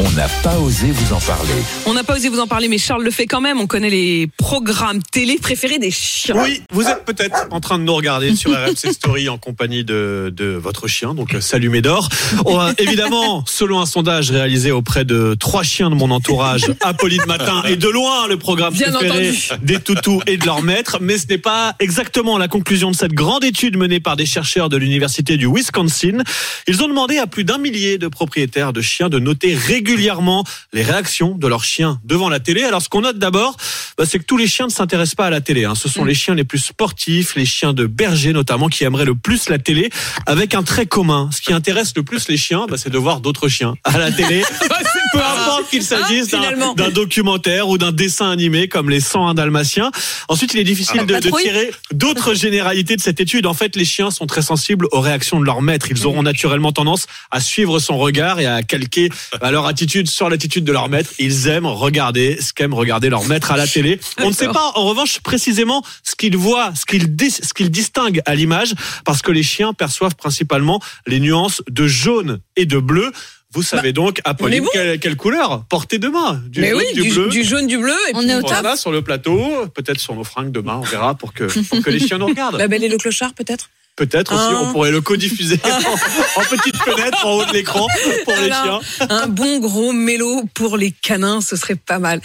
On n'a pas osé vous en parler. On n'a pas osé vous en parler, mais Charles le fait quand même. On connaît les programmes télé préférés des chiens. Oui, vous êtes peut-être en train de nous regarder sur RMC Story en compagnie de, de votre chien, donc euh, salut Médor. On a- évidemment, selon un sondage réalisé auprès de trois chiens de mon entourage, Apolline Matin est de loin le programme Bien préféré entendu. des toutous et de leur maître, mais ce n'est pas exactement la conclusion de cette grande étude menée par des chercheurs de l'université du Wisconsin. Ils ont demandé à plus d'un millier de propriétaires de chiens de noter régulièrement les réactions de leurs chiens devant la télé. Alors ce qu'on note d'abord, bah, c'est que tous les chiens ne s'intéressent pas à la télé. hein. Ce sont les chiens les plus sportifs, les chiens de berger notamment, qui aimeraient le plus la télé, avec un trait commun. Ce qui intéresse le plus les chiens, bah, c'est de voir d'autres chiens à la télé. Peu importe qu'il s'agisse d'un- documentaire ou d'un dessin animé comme les 101 dalmatiens. Ensuite, il est difficile Ah, de, tirer d'autres généralités de cette étude. En fait, les chiens sont très sensibles aux réactions de leur maître. Ils auront naturellement tendance à suivre son regard et à calquer leur attitude sur l'attitude de leur maître. Ils aiment regarder ce qu'aime regarder leur maître à la télé. On ne sait pas, en revanche, précisément ce qu'ils voient, ce qu'ils dis- ce qu'ils distinguent à l'image, parce que les chiens perçoivent principalement les nuances de jaune et de bleu. Vous savez donc, Apolline, Bah, on est bon. quelle, quelle couleur? Portez demain Du mais jaune, oui, du, du, bleu. du jaune, du bleu. Et On puis, est au top. Voilà, sur le plateau, peut-être sur nos fringues demain, on verra pour que, pour que les chiens nous regardent. La belle et le clochard, peut-être? Peut-être aussi, Ah. on pourrait le codiffuser en, en petite fenêtre en haut de l'écran pour les chiens. Un bon gros mélo pour les canins, ce serait pas mal.